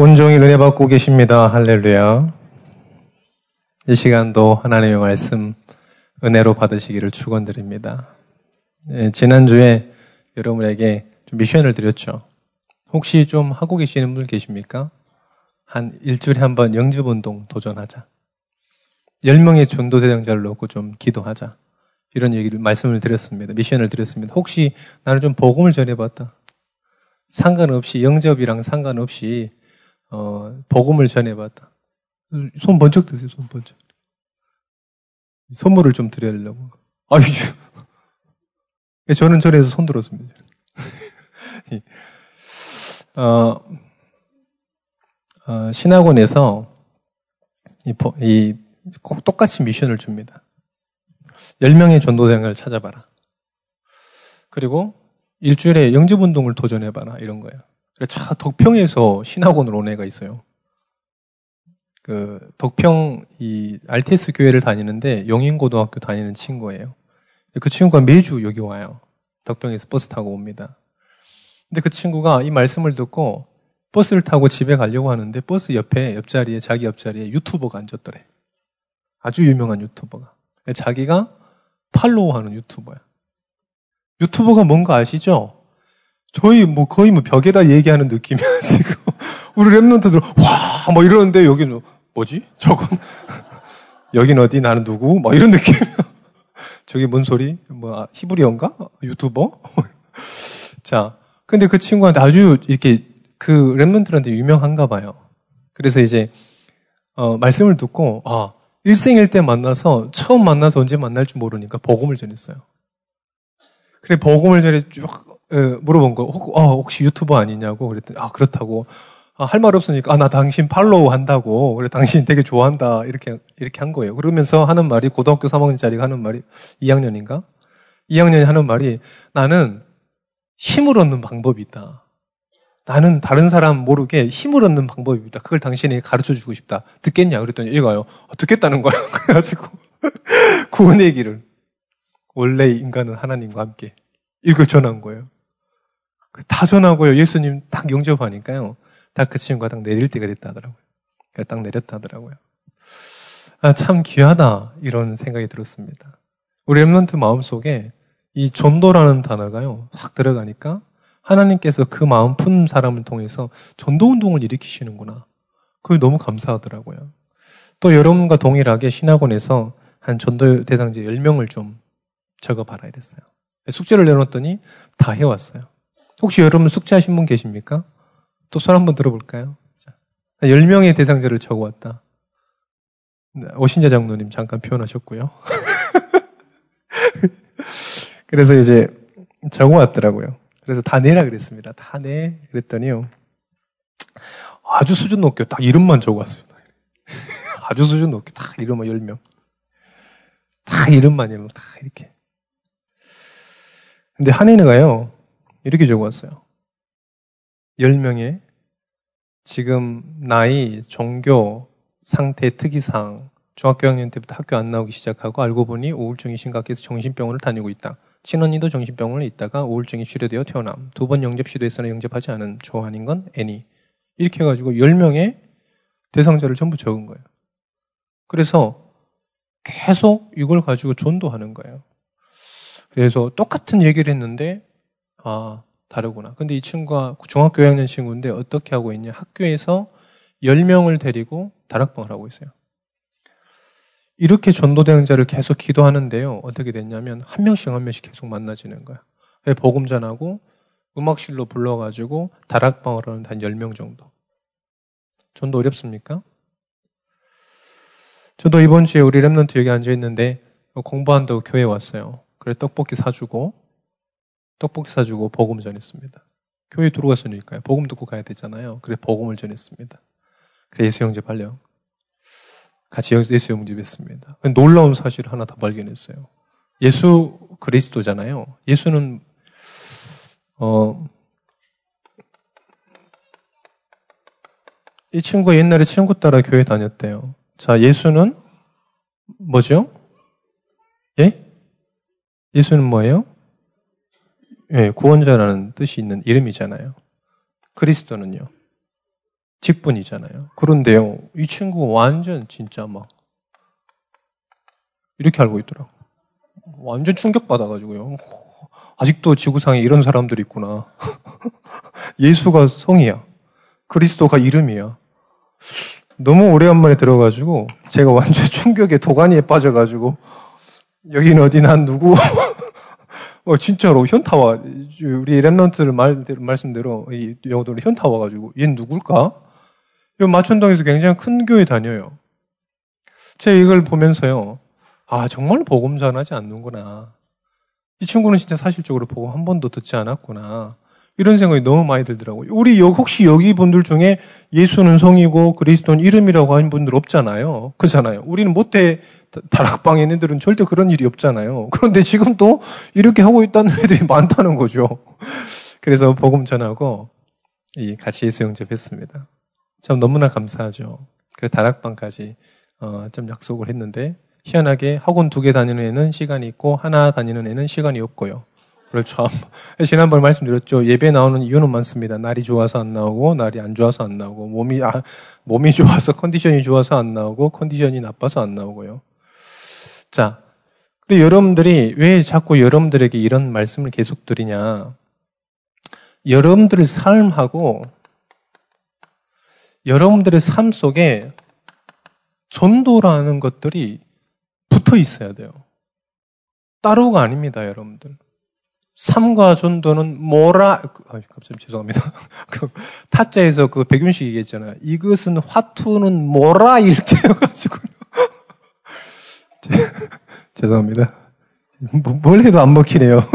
온종일 은혜 받고 계십니다. 할렐루야. 이 시간도 하나님의 말씀 은혜로 받으시기를 축원드립니다. 네, 지난주에 여러분에게 좀 미션을 드렸죠. 혹시 좀 하고 계시는 분 계십니까? 한 일주일에 한 번 영접 운동 도전하자. 10명의 전도 대장자를 놓고 좀 기도하자. 이런 얘기를 말씀을 드렸습니다. 미션을 드렸습니다. 혹시 나는 좀 복음을 전해 봤다. 상관없이 영접이랑 상관없이 어, 복음을 전해봤다. 손 번쩍 드세요, 손 번쩍. 선물을 좀 드리려고. 아유, 저는 전에서 손 들었습니다. 어, 어, 신학원에서 이, 이, 꼭 똑같이 미션을 줍니다. 10명의 전도대장을 찾아봐라. 그리고 일주일에 영접운동을 도전해봐라. 이런 거예요. 차 덕평에서 신학원을 온 애가 있어요. 그 덕평 이 알테스 교회를 다니는데 용인고등학교 다니는 친구예요. 그 친구가 매주 여기 와요. 덕평에서 버스 타고 옵니다. 근데 그 친구가 이 말씀을 듣고 버스를 타고 집에 가려고 하는데 버스 옆에 옆자리에 자기 옆자리에 유튜버가 앉았더래. 아주 유명한 유튜버가. 자기가 팔로우하는 유튜버야. 유튜버가 뭔가 아시죠? 저희 뭐 거의 뭐 벽에다 얘기하는 느낌이야 지금. 우리 랩런트들 와 뭐 이러는데 여기는 뭐지? 저건 여긴 어디 나는 누구? 뭐 이런 느낌이야. 저게 뭔 소리? 뭐 아, 히브리어인가? 유튜버? 자, 근데 그 친구한테 아주 이렇게 그 랩런트한테 유명한가 봐요. 그래서 이제 어, 말씀을 듣고 아 일생일 때 만나서 처음 만나서 언제 만날지 모르니까 복음을 전했어요. 그래 복음을 전해 쭉 예, 물어본 거, 혹, 어, 혹시 유튜버 아니냐고 그랬더니, 아, 그렇다고. 아, 할 말 없으니까, 아, 나 당신 팔로우 한다고. 그래, 당신 되게 좋아한다. 이렇게, 이렇게 한 거예요. 그러면서 하는 말이, 고등학교 3학년짜리가 하는 말이, 2학년인가? 2학년이 하는 말이, 나는 힘을 얻는 방법이 있다. 나는 다른 사람 모르게 힘을 얻는 방법이 있다. 그걸 당신에게 가르쳐 주고 싶다. 듣겠냐? 그랬더니 얘가요, 아, 듣겠다는 거야. 그래가지고, 구원의 길을. 원래 인간은 하나님과 함께. 이걸 전한 거예요. 다 전하고요. 예수님 딱 영접하니까요. 딱그 친구가 딱 내릴 때가 됐다 하더라고요. 딱 내렸다 하더라고요. 아, 참 귀하다. 이런 생각이 들었습니다. 우리 랩런트 마음속에 이 전도라는 단어가요. 확 들어가니까 하나님께서 그 마음 푼 사람을 통해서 전도 운동을 일으키시는구나. 그게 너무 감사하더라고요. 또 여러분과 동일하게 신학원에서 한 전도 대상자 10명을 좀 적어봐라 이랬어요. 숙제를 내놓았더니 다 해왔어요. 혹시 여러분 숙제하신 분 계십니까? 또 손 한번 들어볼까요? 자, 10명의 대상자를 적어왔다. 네, 오신자 장로님 잠깐 표현하셨고요. 그래서 이제 적어왔더라고요. 그래서 다 내라 그랬습니다. 다 내. 그랬더니요. 아주 수준 높게 딱 이름만 적어왔어요. 아주 수준 높게 딱 이름만 10명. 다 이름만 이름 다 이렇게. 근데 한인회가요. 이렇게 적어왔어요. 10명의 지금 나이, 종교, 상태, 특이사항, 중학교 학년 때부터 학교 안 나오기 시작하고 알고 보니 우울증이 심각해서 정신병원을 다니고 있다. 친언니도 정신병원에 있다가 우울증이 치료되어 태어남. 두 번 영접 시도했으나 영접하지 않은 조한인 건 애니. 이렇게 해가지고 10명의 대상자를 전부 적은 거예요. 그래서 계속 이걸 가지고 전도하는 거예요. 그래서 똑같은 얘기를 했는데 아, 다르구나. 근데 이 친구가 중학교 2학년 친구인데 어떻게 하고 있냐? 학교에서 10명을 데리고 다락방을 하고 있어요. 이렇게 전도대행자를 계속 기도하는데요. 어떻게 됐냐면 한 명씩 한 명씩 계속 만나지는 거야. 복음 전하고 음악실로 불러가지고 다락방을 하는 한 10명 정도. 전도 어렵습니까? 저도 이번 주에 우리 랩런트 여기 앉아 있는데 공부한다고 교회 왔어요. 그래 떡볶이 사주고 떡볶이 사주고 복음 전했습니다. 교회 들어갔으니까요. 복음 듣고 가야 되잖아요. 그래 복음을 전했습니다. 그래 예수 형제 발령. 같이 예수 영접했습니다. 놀라운 사실을 하나 더 발견했어요. 예수 그리스도잖아요. 예수는 어, 이 친구가 옛날에 친구 따라 교회 다녔대요. 자, 예수는 뭐죠? 예? 예수는 뭐예요? 예, 구원자라는 뜻이 있는 이름이잖아요. 그리스도는요. 직분이잖아요. 그런데요, 이 친구가 완전 진짜 막 이렇게 알고 있더라고. 완전 충격받아가지고요. 아직도 지구상에 이런 사람들이 있구나. 예수가 성이야. 그리스도가 이름이야. 너무 오래간만에 들어가지고 제가 완전 충격에 도가니에 빠져가지고 여기는 어디 난 누구 어, 진짜로 현타와 우리 랩런트를 말, 말씀대로 이 영어도로 현타 와가지고 얘 누굴까? 이 마천동에서 굉장히 큰 교회 다녀요. 제가 이걸 보면서요. 아 정말 복음 전하지 않는구나. 이 친구는 진짜 사실적으로 복음 한 번도 듣지 않았구나. 이런 생각이 너무 많이 들더라고요. 우리 혹시 여기 분들 중에 예수는 성이고 그리스도는 이름이라고 하는 분들 없잖아요. 그렇잖아요. 우리는 못해 다락방에 있는 애들은 절대 그런 일이 없잖아요. 그런데 지금 도 이렇게 하고 있다는 애들이 많다는 거죠. 그래서 복음 전하고 같이 예수 영접했습니다. 참 너무나 감사하죠. 그래서 다락방까지 어, 좀 약속을 했는데 희한하게 학원 두 개 다니는 애는 시간이 있고 하나 다니는 애는 시간이 없고요. 그렇죠. 지난번에 말씀드렸죠. 예배 나오는 이유는 많습니다. 날이 좋아서 안 나오고, 날이 안 좋아서 안 나오고, 몸이, 아, 몸이 좋아서, 컨디션이 좋아서 안 나오고, 컨디션이 나빠서 안 나오고요. 자, 그리고 여러분들이 왜 자꾸 여러분들에게 이런 말씀을 계속 드리냐. 여러분들의 삶하고 여러분들의 삶 속에 전도라는 것들이 붙어 있어야 돼요. 따로가 아닙니다, 여러분들. 삶과 전도는 뭐라, 아, 갑자기 죄송합니다. 그 타짜에서 그 백윤식 얘기했잖아요. 이것은 화투는 뭐라 일제여가지고. 죄송합니다. 뭐, 뭘 해도 안 먹히네요.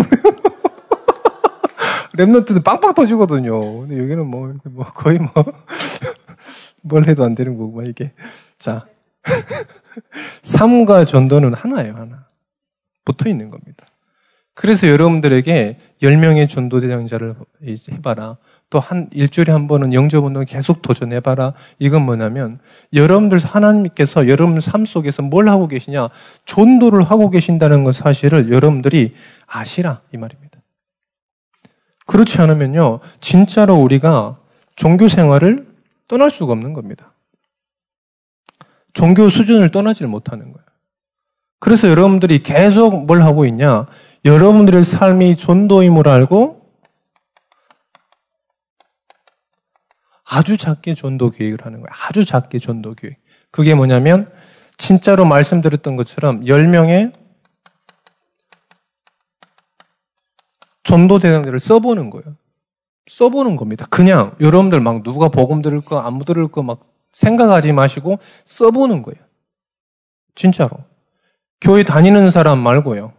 랩노트는 빵빵 터지거든요. 근데 여기는 뭐, 뭐 거의 뭐, 뭘 해도 안 되는 거구만, 이게. 자. 삶과 전도는 하나예요, 하나. 붙어 있는 겁니다. 그래서 여러분들에게 10명의 전도 대장자를 해봐라. 또 한 일주일에 한 번은 영접 운동 계속 도전해 봐라. 이건 뭐냐면 여러분들 하나님께서 여러분 삶 속에서 뭘 하고 계시냐? 전도를 하고 계신다는 것 사실을 여러분들이 아시라 이 말입니다. 그렇지 않으면요, 진짜로 우리가 종교 생활을 떠날 수가 없는 겁니다. 종교 수준을 떠나지를 못하는 거예요. 그래서 여러분들이 계속 뭘 하고 있냐? 여러분들의 삶이 전도임을 알고 아주 작게 전도 계획을 하는 거예요. 아주 작게 전도 계획. 그게 뭐냐면 진짜로 말씀드렸던 것처럼 10명의 전도 대상자를 써보는 거예요. 써보는 겁니다. 그냥 여러분들 막 누가 복음 들을 거, 안 들을 거 막 생각하지 마시고 써보는 거예요. 진짜로. 교회 다니는 사람 말고요.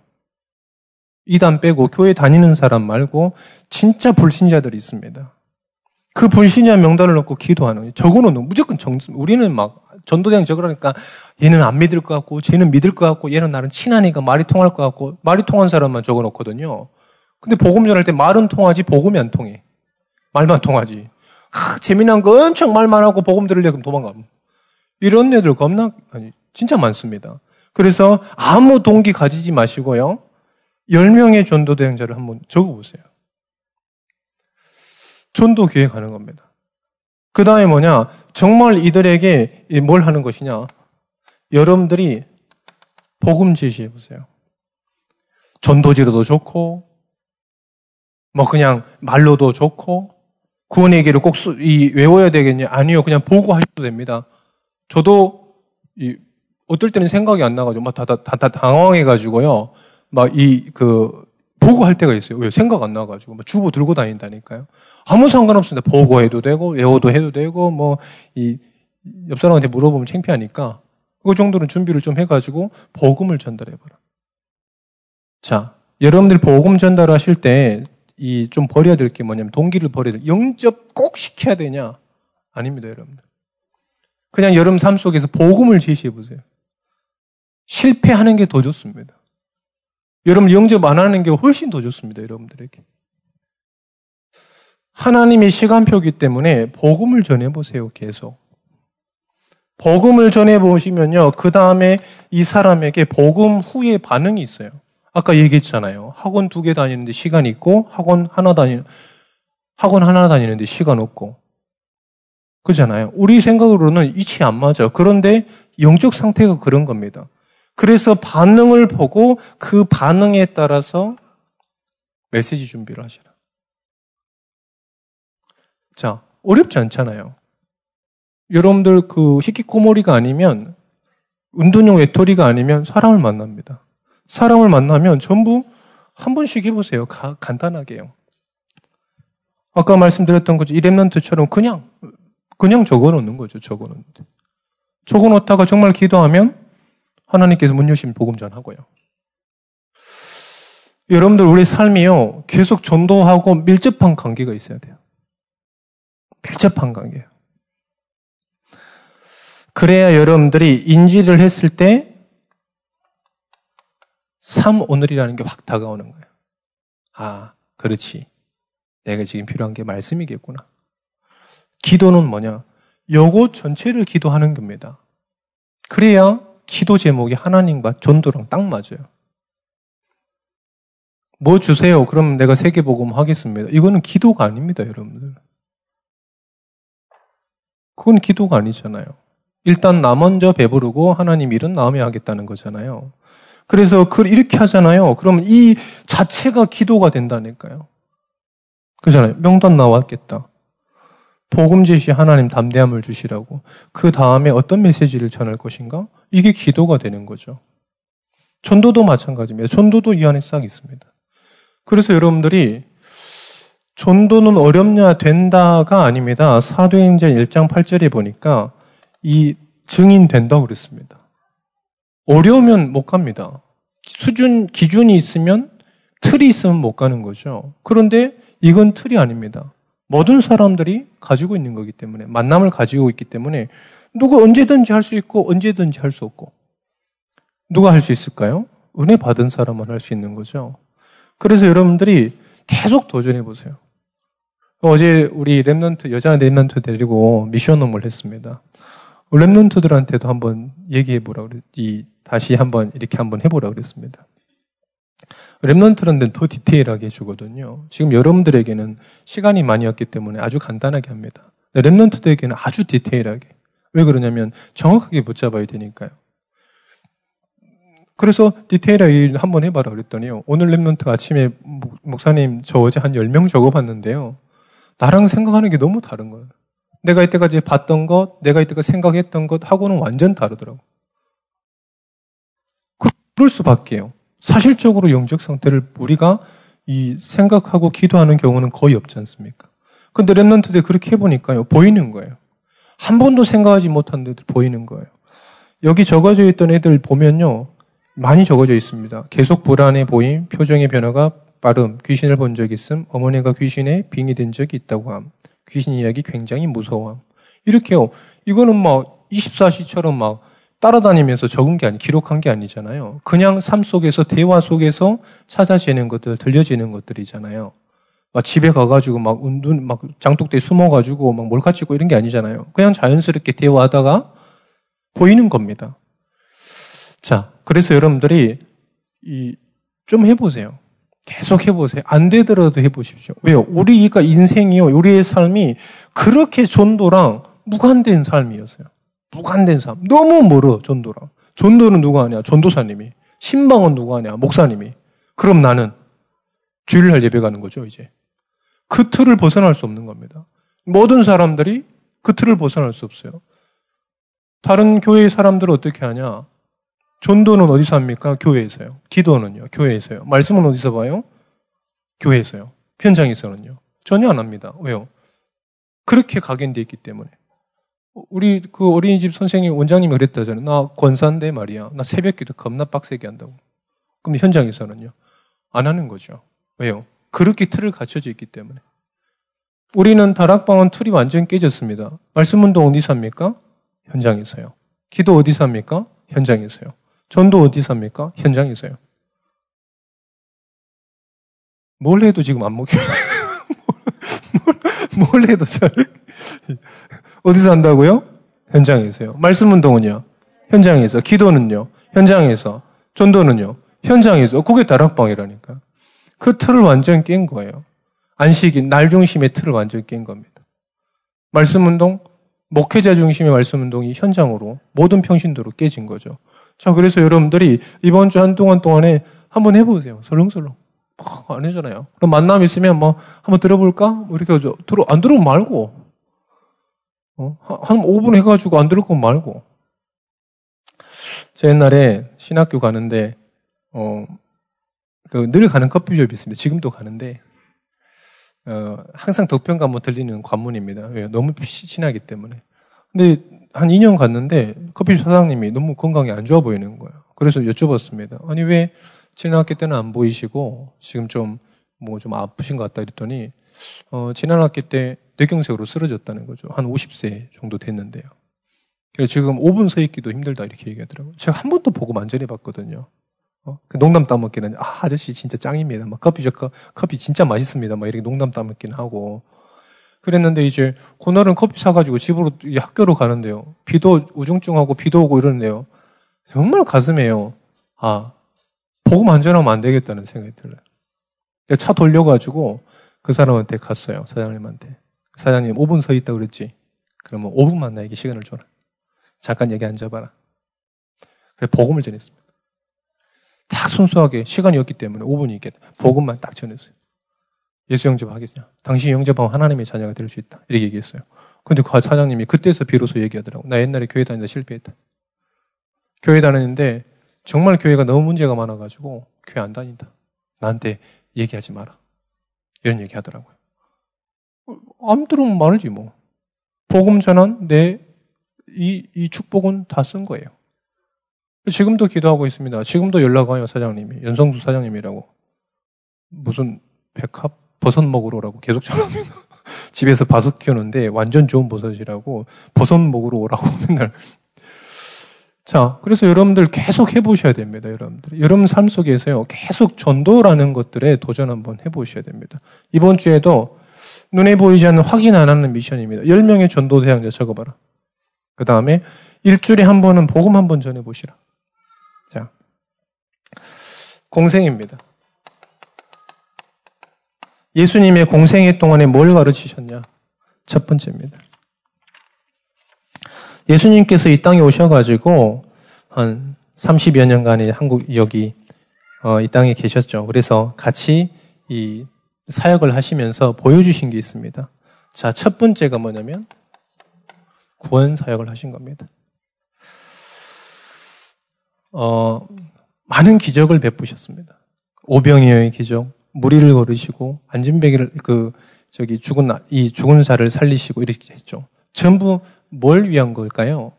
이단 빼고 교회 다니는 사람 말고 진짜 불신자들이 있습니다. 그 불신자 명단을 놓고 기도하는 저거는 무조건 정 우리는 막 전도대장 적으라니까 얘는 안 믿을 것 같고 쟤는 믿을 것 같고 얘는 나는 친하니까 말이 통할 것 같고 말이 통한 사람만 적어 놓거든요. 근데 복음 전할 때 말은 통하지 복음이 안 통해. 말만 통하지. 하, 재미난 거 엄청 말만 하고 복음 들으려고 도망가. 이런 애들 겁나 아니 진짜 많습니다. 그래서 아무 동기 가지지 마시고요. 10명의 전도 대행자를 한번 적어 보세요. 전도 계획하는 겁니다. 그 다음에 뭐냐? 정말 이들에게 뭘 하는 것이냐? 여러분들이 복음 제시해 보세요. 전도지로도 좋고, 뭐 그냥 말로도 좋고, 구원의 길을 꼭 이, 외워야 되겠냐? 아니요. 그냥 보고 하셔도 됩니다. 저도 이, 어떨 때는 생각이 안 나가지고 막 다, 다, 다, 다 당황해가지고요. 막 이, 그, 보고 할 때가 있어요. 왜? 생각 안 나가지고. 막 주보 들고 다닌다니까요. 아무 상관없습니다. 보고 해도 되고, 외워도 해도 되고, 뭐, 이, 옆 사람한테 물어보면 창피하니까, 그 정도는 준비를 좀 해가지고, 복음을 전달해봐라. 자, 여러분들 복음 전달하실 때, 이, 좀 버려야 될 게 뭐냐면, 동기를 버려야 돼. 영접 꼭 시켜야 되냐? 아닙니다, 여러분들. 그냥 여러분 삶 속에서 복음을 제시해 보세요. 실패하는 게 더 좋습니다. 여러분 영접 안 하는 게 훨씬 더 좋습니다, 여러분들에게. 하나님의 시간표기 때문에 복음을 전해보세요, 계속. 복음을 전해보시면요, 그 다음에 이 사람에게 복음 후에 반응이 있어요. 아까 얘기했잖아요. 학원 두 개 다니는데 시간 있고, 학원 하나 다니는, 학원 하나 다니는데 시간 없고. 그잖아요. 우리 생각으로는 이치 안 맞아. 그런데 영적 상태가 그런 겁니다. 그래서 반응을 보고 그 반응에 따라서 메시지 준비를 하시라. 자, 어렵지 않잖아요. 여러분들 그 히키코모리가 아니면 운동용 외톨이가 아니면 사람을 만납니다. 사람을 만나면 전부 한 번씩 해보세요. 가, 간단하게요. 아까 말씀드렸던 거죠. 이랩런트처럼 그냥 그냥 적어놓는 거죠. 적어놓는데. 적어놓다가 정말 기도하면 하나님께서 문 여시면 복음 전하고요. 여러분들 우리 삶이요 계속 전도하고 밀접한 관계가 있어야 돼요. 밀접한 관계예요. 그래야 여러분들이 인지를 했을 때 삶 오늘이라는 게 확 다가오는 거예요. 아, 그렇지. 내가 지금 필요한 게 말씀이겠구나. 기도는 뭐냐? 요거 전체를 기도하는 겁니다. 그래야 기도 제목이 하나님과 전도랑 딱 맞아요. 뭐 주세요? 그럼 내가 세계복음 하겠습니다. 이거는 기도가 아닙니다, 여러분들. 그건 기도가 아니잖아요. 일단 나 먼저 배부르고 하나님 일은 나음에 하겠다는 거잖아요. 그래서 그 이렇게 하잖아요. 그러면 이 자체가 기도가 된다니까요. 그잖아요. 명단 나왔겠다. 복음 제시 하나님 담대함을 주시라고. 그 다음에 어떤 메시지를 전할 것인가? 이게 기도가 되는 거죠. 전도도 마찬가지입니다. 전도도 이 안에 싹 있습니다. 그래서 여러분들이 전도는 어렵냐 된다가 아닙니다. 사도행전 1장 8절에 보니까 이 증인 된다고 그랬습니다. 어려우면 못 갑니다. 수준, 기준이 있으면 틀이 있으면 못 가는 거죠. 그런데 이건 틀이 아닙니다. 모든 사람들이 가지고 있는 거기 때문에, 만남을 가지고 있기 때문에, 누가 언제든지 할 수 있고, 언제든지 할 수 없고. 누가 할 수 있을까요? 은혜 받은 사람만 할 수 있는 거죠. 그래서 여러분들이 계속 도전해 보세요. 어제 우리 remnant, 여자 remnant 데리고 mission home을 했습니다. remnant들한테도 한번 얘기해 보라 그랬지. 다시 한번 이렇게 한번 해보라 그랬습니다. remnant는 더 디테일하게 해주거든요. 지금 여러분들에게는 시간이 많이 없기 때문에 아주 간단하게 합니다. remnant들에게는 아주 디테일하게. 왜 그러냐면 정확하게 붙잡아야 되니까요. 그래서 디테일하게 한번 해봐라 그랬더니요. 오늘 remnant 아침에 목사님 저 어제 한 10명 적어봤는데요. 나랑 생각하는 게 너무 다른 거예요. 내가 이때까지 봤던 것, 내가 이때까지 생각했던 것 하고는 완전 다르더라고. 그럴 수밖에요. 사실적으로 영적 상태를 우리가 이 생각하고 기도하는 경우는 거의 없지 않습니까? 근데 랩런트들 그렇게 해보니까요. 보이는 거예요. 한 번도 생각하지 못한 데들 보이는 거예요. 여기 적어져 있던 애들 보면요. 많이 적어져 있습니다. 계속 불안해 보임, 표정의 변화가 빠름, 귀신을 본 적 있음, 어머니가 귀신에 빙이 된 적이 있다고 함. 귀신 이야기 굉장히 무서워. 이렇게요. 이거는 막 24시처럼 막 따라다니면서 적은 게 아니, 기록한 게 아니잖아요. 그냥 삶 속에서, 대화 속에서 찾아지는 것들, 들려지는 것들이잖아요. 막 집에 가가지고 막 운둔, 막 장독대에 숨어가지고 막 몰카 찍고 이런 게 아니잖아요. 그냥 자연스럽게 대화하다가 보이는 겁니다. 자, 그래서 여러분들이 이, 좀 해보세요. 계속 해보세요. 안 되더라도 해보십시오. 왜요? 우리가 인생이요, 우리의 삶이 그렇게 전도랑 무관된 삶이었어요. 무관된 삶. 너무 멀어, 전도랑. 전도는 누가 하냐? 전도사님이. 신방은 누가 하냐? 목사님이. 그럼 나는 주일날 예배 가는 거죠, 이제. 그 틀을 벗어날 수 없는 겁니다. 모든 사람들이 그 틀을 벗어날 수 없어요. 다른 교회의 사람들은 어떻게 하냐? 전도는 어디서 합니까? 교회에서요. 기도는요. 교회에서요. 말씀은 어디서 봐요? 교회에서요. 현장에서는요. 전혀 안 합니다. 왜요? 그렇게 각인되어 있기 때문에. 우리 그 어린이집 선생님 원장님이 그랬다잖아요. 나 권사인데 말이야. 나 새벽 기도 겁나 빡세게 한다고. 그럼 현장에서는요. 안 하는 거죠. 왜요? 그렇게 틀을 갖춰져 있기 때문에. 우리는 다락방은 틀이 완전 깨졌습니다. 말씀 운동 어디서 합니까? 현장에서요. 기도 어디서 합니까? 현장에서요. 전도 어디서 합니까? 현장에서요. 뭘 해도 지금 안 먹혀요. 뭘 해도 잘. 어디서 한다고요? 현장에서요. 말씀 운동은요? 현장에서. 기도는요? 현장에서. 전도는요? 현장에서. 그게 다락방이라니까. 그 틀을 완전 깬 거예요. 안식이, 날 중심의 틀을 완전 깬 겁니다. 말씀 운동, 목회자 중심의 말씀 운동이 현장으로 모든 평신도로 깨진 거죠. 자, 그래서 여러분들이 이번 주 한동안 동안에 한번 해보세요. 설렁설렁. 막 안 해잖아요. 그럼 만남 있으면 뭐 한번 들어볼까? 뭐 이렇게 하죠. 들어, 안 들어오면 말고. 어? 한 5분 해가지고 안 들을 건 말고. 제 옛날에 신학교 가는데, 어, 그 늘 가는 커피숍이 있습니다. 지금도 가는데, 어, 항상 덕평 가면 들리는 관문입니다. 왜? 너무 신하기 때문에. 근데 한 2년 갔는데 커피숍 사장님이 너무 건강이 안 좋아 보이는 거예요. 그래서 여쭤봤습니다. 아니 왜 지난 학기 때는 안 보이시고 지금 좀 뭐좀 뭐 아프신 것 같다 이랬더니 어, 지난 학기 때 뇌경색으로 쓰러졌다는 거죠. 한 50세 정도 됐는데요. 그래서 지금 5분 서 있기도 힘들다 이렇게 얘기하더라고요. 제가 한 번도 보고 만전해 봤거든요. 어? 그 농담 따먹기는 아 아저씨 진짜 짱입니다. 막 커피 저 커피 진짜 맛있습니다. 막 이렇게 농담 따먹기는 하고 그랬는데 이제 그날은 커피 사가지고 집으로 학교로 가는데요. 비도 우중충하고 비도 오고 이러는데요. 정말 가슴에요. 아 보고 만전하면 안 되겠다는 생각이 들어요. 차 돌려가지고 그 사람한테 갔어요. 사장님한테. 사장님 5분 서 있다 그랬지. 그러면 5분만 나에게 시간을 줘라. 잠깐 여기 앉아봐라. 그래 복음을 전했습니다. 딱 순수하게 시간이 없기 때문에 5분이 있겠다. 복음만 딱 전했어요. 예수 영접하겠냐? 당신이 영접하면 하나님의 자녀가 될 수 있다. 이렇게 얘기했어요. 근데 그 사장님이 그때서 비로소 얘기하더라고. 나 옛날에 교회 다니다 실패했다. 교회 다니는데 정말 교회가 너무 문제가 많아가지고 교회 안 다닌다. 나한테 얘기하지 마라. 이런 얘기 하더라고요. 안 들으면 말지 뭐. 복음 전한 내, 이, 이 축복은 다 쓴 거예요. 지금도 기도하고 있습니다. 지금도 연락 와요, 사장님이. 연성수 사장님이라고. 무슨 백합 버섯 먹으러 오라고 계속 전화합니다. 집에서 버섯 키우는데 완전 좋은 버섯이라고 버섯 먹으러 오라고 맨날. 자, 그래서 여러분들 계속 해보셔야 됩니다, 여러분들. 여러분 삶 속에서요, 계속 전도라는 것들에 도전 한번 해보셔야 됩니다. 이번 주에도 눈에 보이지 않는 확인 안 하는 미션입니다. 10명의 전도 대항자 적어봐라. 그 다음에 일주일에 한 번은 복음 한 번 전해보시라. 자, 공생입니다. 예수님의 공생애 동안에 뭘 가르치셨냐? 첫 번째입니다. 예수님께서 이 땅에 오셔가지고 한 30여 년간의 한국 여기 어, 이 땅에 계셨죠. 그래서 같이 이 사역을 하시면서 보여주신 게 있습니다. 자, 첫 번째가 뭐냐면 구원 사역을 하신 겁니다. 어, 많은 기적을 베푸셨습니다. 오병이어의 기적, 무리를 걸으시고 안진뱅이를 그 저기 죽은 이 죽은 자를 살리시고 이렇게 했죠. 전부 뭘 위한 걸까요?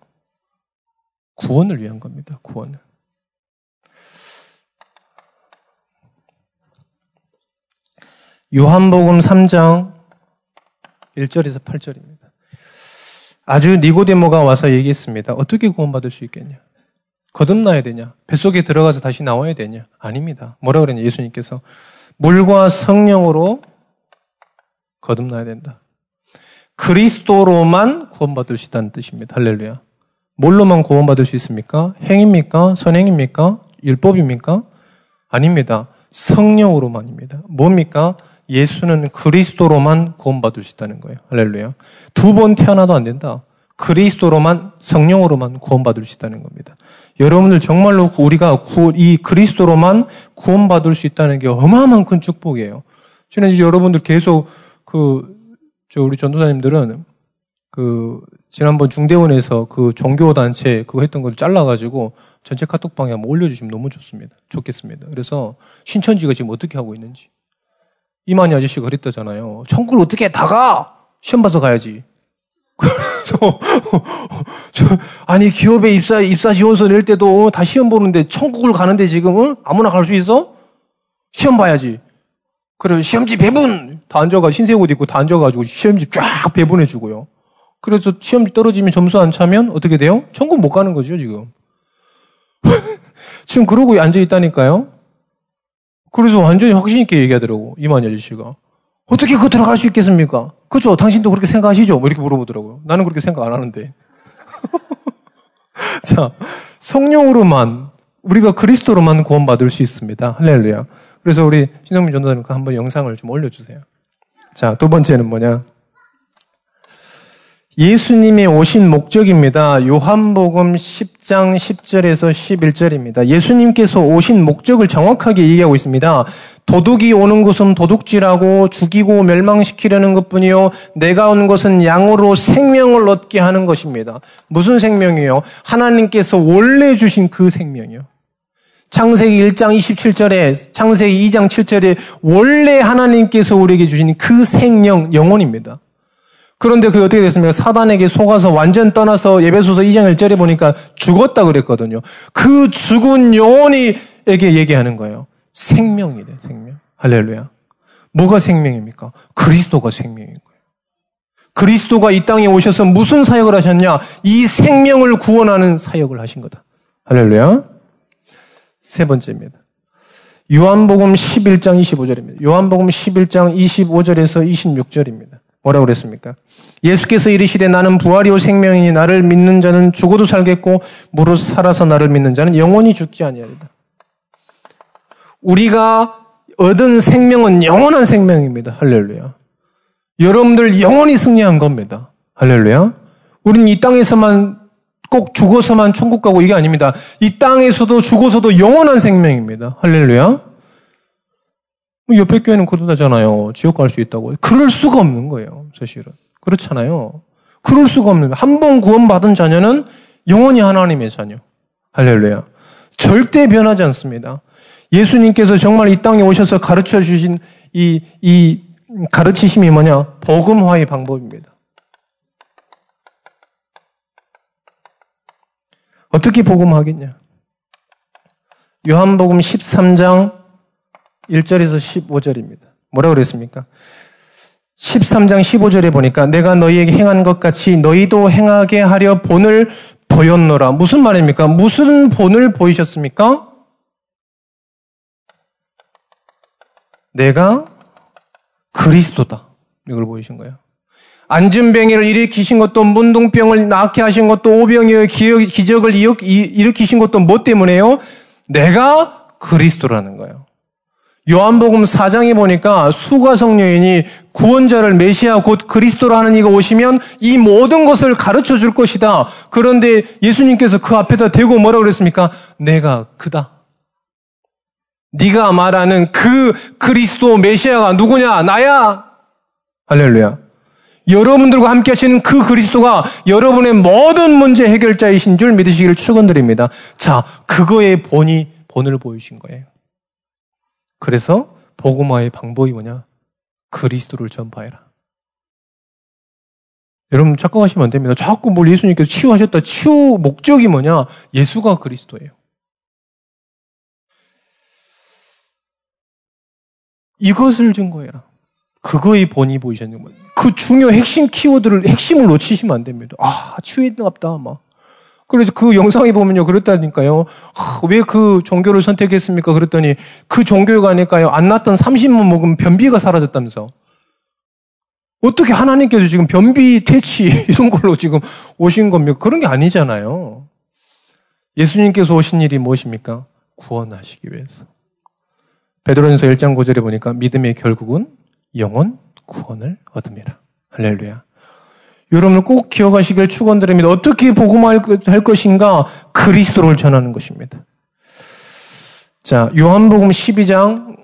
구원을 위한 겁니다. 구원을. 요한복음 3장 1절에서 8절입니다. 아주 니고데모가 와서 얘기했습니다. 어떻게 구원받을 수 있겠냐? 거듭나야 되냐? 뱃속에 들어가서 다시 나와야 되냐? 아닙니다. 뭐라 그랬냐? 예수님께서 물과 성령으로 거듭나야 된다. 그리스도로만 구원받을 수 있다는 뜻입니다. 할렐루야. 뭘로만 구원받을 수 있습니까? 행입니까? 선행입니까? 율법입니까? 아닙니다. 성령으로만입니다. 뭡니까? 예수는 그리스도로만 구원받을 수 있다는 거예요. 할렐루야. 두 번 태어나도 안 된다. 그리스도로만 성령으로만 구원받을 수 있다는 겁니다. 여러분들 정말로 우리가 이 그리스도로만 구원받을 수 있다는 게 어마어마한 큰 축복이에요. 이제 여러분들 계속 그, 저 우리 전도사님들은 그, 지난번 중대원에서 그 종교 단체 그거 했던 걸 잘라가지고 전체 카톡방에 한번 올려주시면 너무 좋습니다. 좋겠습니다. 그래서 신천지가 지금 어떻게 하고 있는지. 이만희 아저씨가 그랬다잖아요. 천국을 어떻게 다가! 시험 봐서 가야지. 그래서 아니 기업에 입사 입사 지원서 낼 때도 다 시험 보는데 천국을 가는데 지금 아무나 갈 수 있어? 시험 봐야지. 그래 시험지 배분 다 앉아가 흰색 옷 입고 다 앉아가지고 시험지 쫙 배분해 주고요. 그래서 시험지 떨어지면 점수 안 차면 어떻게 돼요? 천국 못 가는 거죠 지금. 지금 그러고 앉아 있다니까요. 그래서 완전히 확신 있게 얘기하더라고 이만희 아저씨가. 어떻게 그거 들어갈 수 있겠습니까? 그죠? 당신도 그렇게 생각하시죠? 뭐 이렇게 물어보더라고요. 나는 그렇게 생각 안 하는데. 자, 성령으로만, 우리가 그리스도로만 구원받을 수 있습니다. 할렐루야. 그래서 우리 신성민 전도사님 한번 영상을 좀 올려주세요. 자, 두 번째는 뭐냐? 예수님의 오신 목적입니다. 요한복음 10장 10절에서 11절입니다. 예수님께서 오신 목적을 정확하게 얘기하고 있습니다. 도둑이 오는 것은 도둑질하고 죽이고 멸망시키려는 것뿐이요. 내가 온 것은 양으로 생명을 얻게 하는 것입니다. 무슨 생명이요? 하나님께서 원래 주신 그 생명이요. 창세기 1장 27절에 창세기 2장 7절에 원래 하나님께서 우리에게 주신 그 생명 영혼입니다. 그런데 그게 어떻게 됐습니까? 사단에게 속아서 완전 떠나서 예배소서 2장 1절에 보니까 죽었다 그랬거든요. 그 죽은 영혼이에게 얘기하는 거예요. 생명이래, 생명. 할렐루야. 뭐가 생명입니까? 그리스도가 생명인 거예요. 그리스도가 이 땅에 오셔서 무슨 사역을 하셨냐? 이 생명을 구원하는 사역을 하신 거다. 할렐루야. 세 번째입니다. 요한복음 11장 25절입니다. 요한복음 11장 25절에서 26절입니다. 뭐라고 그랬습니까? 예수께서 이르시되 나는 부활이요 생명이니 나를 믿는 자는 죽어도 살겠고 무릇 살아서 나를 믿는 자는 영원히 죽지 아니하리다. 우리가 얻은 생명은 영원한 생명입니다. 할렐루야. 여러분들 영원히 승리한 겁니다. 할렐루야. 우리는 이 땅에서만 꼭 죽어서만 천국 가고 이게 아닙니다. 이 땅에서도 죽어서도 영원한 생명입니다. 할렐루야. 뭐 옆에 교회는 그러다잖아요. 지옥 갈 수 있다고. 그럴 수가 없는 거예요. 사실은. 그렇잖아요. 그럴 수가 없는 거예요. 한 번 구원받은 자녀는 영원히 하나님의 자녀. 할렐루야. 절대 변하지 않습니다. 예수님께서 정말 이 땅에 오셔서 가르쳐 주신 이, 이 가르치심이 뭐냐? 복음화의 방법입니다. 어떻게 복음하겠냐? 요한복음 13장 1절에서 15절입니다. 뭐라고 그랬습니까? 13장 15절에 보니까 내가 너희에게 행한 것 같이 너희도 행하게 하려 본을 보였노라. 무슨 말입니까? 무슨 본을 보이셨습니까? 내가 그리스도다. 이걸 보이신 거예요. 안전병이를 일으키신 것도 문둥병을 낫게 하신 것도 오병이의 기적을 일으키신 것도 뭐 때문에요? 내가 그리스도라는 거예요. 요한복음 4장에 보니까 수가성녀인이 구원자를 메시아 곧 그리스도로 하는 이가 오시면 이 모든 것을 가르쳐 줄 것이다. 그런데 예수님께서 그 앞에다 대고 뭐라고 그랬습니까? 내가 그다. 네가 말하는 그 그리스도 메시아가 누구냐? 나야. 할렐루야. 여러분들과 함께 하시는 그 그리스도가 여러분의 모든 문제 해결자이신 줄 믿으시기를 축원드립니다. 자, 그거의 본이 본을 보이신 거예요. 그래서 복음화의 방법이 뭐냐? 그리스도를 전파해라. 여러분 착각하시면 안 됩니다. 자꾸 뭘 예수님께서 치유하셨다. 치유 목적이 뭐냐? 예수가 그리스도예요. 이것을 증거해라. 그거의 본이 보이셨는 거예요. 그 중요 핵심 키워드를 핵심을 놓치시면 안 됩니다. 아 치유했나 보다 막 그래서 그 영상에 보면요, 그랬다니까요. 왜 그 종교를 선택했습니까? 그랬더니 그 종교가 아닐까요? 안 났던 30만 먹으면 변비가 사라졌다면서. 어떻게 하나님께서 지금 변비 퇴치 이런 걸로 지금 오신 겁니까? 그런 게 아니잖아요. 예수님께서 오신 일이 무엇입니까? 구원하시기 위해서. 베드로전서 1장 9절에 보니까 믿음의 결국은 영원 구원을 얻음이라. 할렐루야. 여러분을 꼭 기억하시길 축원드립니다. 어떻게 복음할 것인가? 그리스도를 전하는 것입니다. 자, 요한복음 12장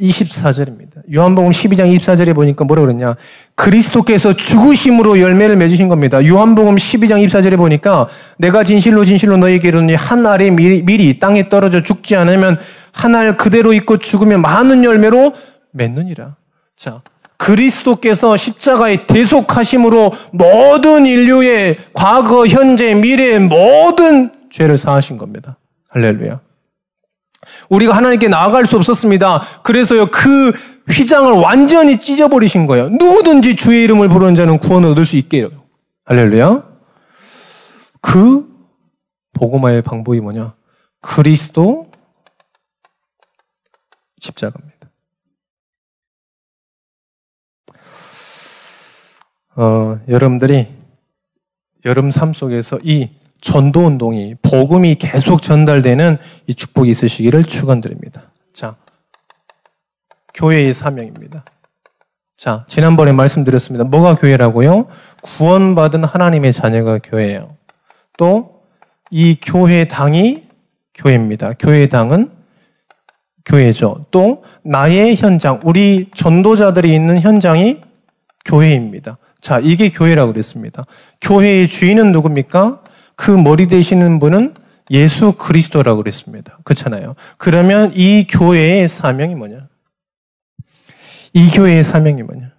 24절입니다. 요한복음 12장 24절에 보니까 뭐라 그랬냐? 그리스도께서 죽으심으로 열매를 맺으신 겁니다. 요한복음 12장 24절에 보니까 내가 진실로 진실로 너희에게 이르노니 한 알이 미리, 미리 땅에 떨어져 죽지 않으면 한 알 그대로 있고 죽으면 많은 열매로 맺느니라. 자, 그리스도께서 십자가의 대속하심으로 모든 인류의 과거, 현재, 미래의 모든 죄를 사하신 겁니다. 할렐루야. 우리가 하나님께 나아갈 수 없었습니다. 그래서요, 그 휘장을 완전히 찢어버리신 거예요. 누구든지 주의 이름을 부르는 자는 구원을 얻을 수 있게. 해요. 할렐루야. 그 복음화의 방법이 뭐냐? 그리스도 십자가입니다. 어, 여러분들이 여름 삶 속에서 이 전도 운동이 복음이 계속 전달되는 이 축복이 있으시기를 축원드립니다. 자, 교회의 사명입니다. 자, 지난번에 말씀드렸습니다. 뭐가 교회라고요? 구원받은 하나님의 자녀가 교회예요. 또, 이 교회 당이 교회입니다. 교회 당은 교회죠. 또, 나의 현장, 우리 전도자들이 있는 현장이 교회입니다. 자, 이게 교회라고 그랬습니다. 교회의 주인은 누굽니까? 그 머리 되시는 분은 예수 그리스도라고 그랬습니다. 그렇잖아요. 그러면 이 교회의 사명이 뭐냐? 이 교회의 사명이 뭐냐?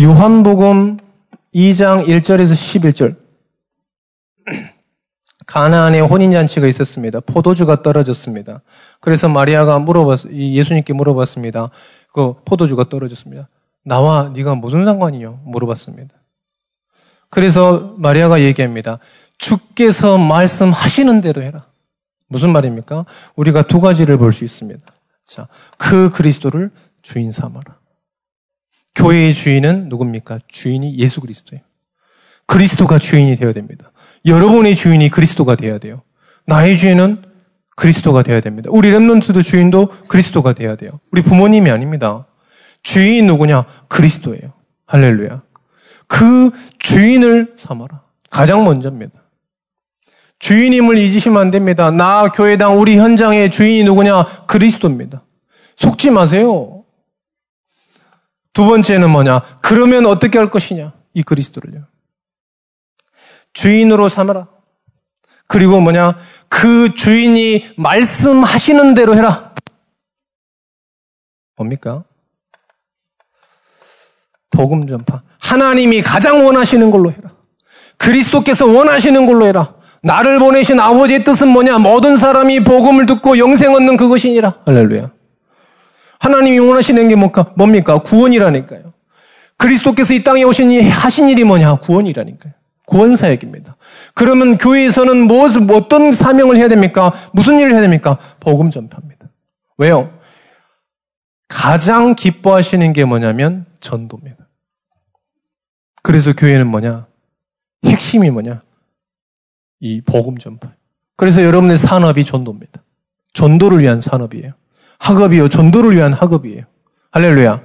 요한복음 2장 1절에서 11절. 가나안에 혼인잔치가 있었습니다. 포도주가 떨어졌습니다. 그래서 마리아가 물어봤, 예수님께 물어봤습니다. 그 포도주가 떨어졌습니다. 나와 네가 무슨 상관이요? 물어봤습니다. 그래서 마리아가 얘기합니다. 주께서 말씀하시는 대로 해라. 무슨 말입니까? 우리가 두 가지를 볼 수 있습니다. 자, 그 그리스도를 주인 삼아라. 교회의 주인은 누굽니까? 주인이 예수 그리스도예요. 그리스도가 주인이 되어야 됩니다. 여러분의 주인이 그리스도가 되어야 돼요. 나의 주인은 그리스도가 되어야 됩니다. 우리 랩런트도 주인도 그리스도가 되어야 돼요. 우리 부모님이 아닙니다. 주인이 누구냐? 그리스도예요. 할렐루야. 그 주인을 삼아라. 가장 먼저입니다. 주인임을 잊으시면 안 됩니다. 나 교회당 우리 현장의 주인이 누구냐? 그리스도입니다. 속지 마세요. 두 번째는 뭐냐? 그러면 어떻게 할 것이냐? 이 그리스도를요. 주인으로 삼아라. 그리고 뭐냐? 그 주인이 말씀하시는 대로 해라. 뭡니까? 복음 전파. 하나님이 가장 원하시는 걸로 해라. 그리스도께서 원하시는 걸로 해라. 나를 보내신 아버지의 뜻은 뭐냐? 모든 사람이 복음을 듣고 영생 얻는 그것이니라. 할렐루야. 하나님이 원하시는 게 뭡니까? 뭡니까? 구원이라니까요. 그리스도께서 이 땅에 오신 하신 일이 뭐냐? 구원이라니까요. 구원 사역입니다. 그러면 교회에서는 무엇을 어떤 사명을 해야 됩니까? 무슨 일을 해야 됩니까? 복음 전파입니다. 왜요? 가장 기뻐하시는 게 뭐냐면 전도입니다. 그래서 교회는 뭐냐? 핵심이 뭐냐? 이 복음 전파. 그래서 여러분의 산업이 전도입니다. 전도를 위한 산업이에요. 학업이요. 전도를 위한 학업이에요. 할렐루야.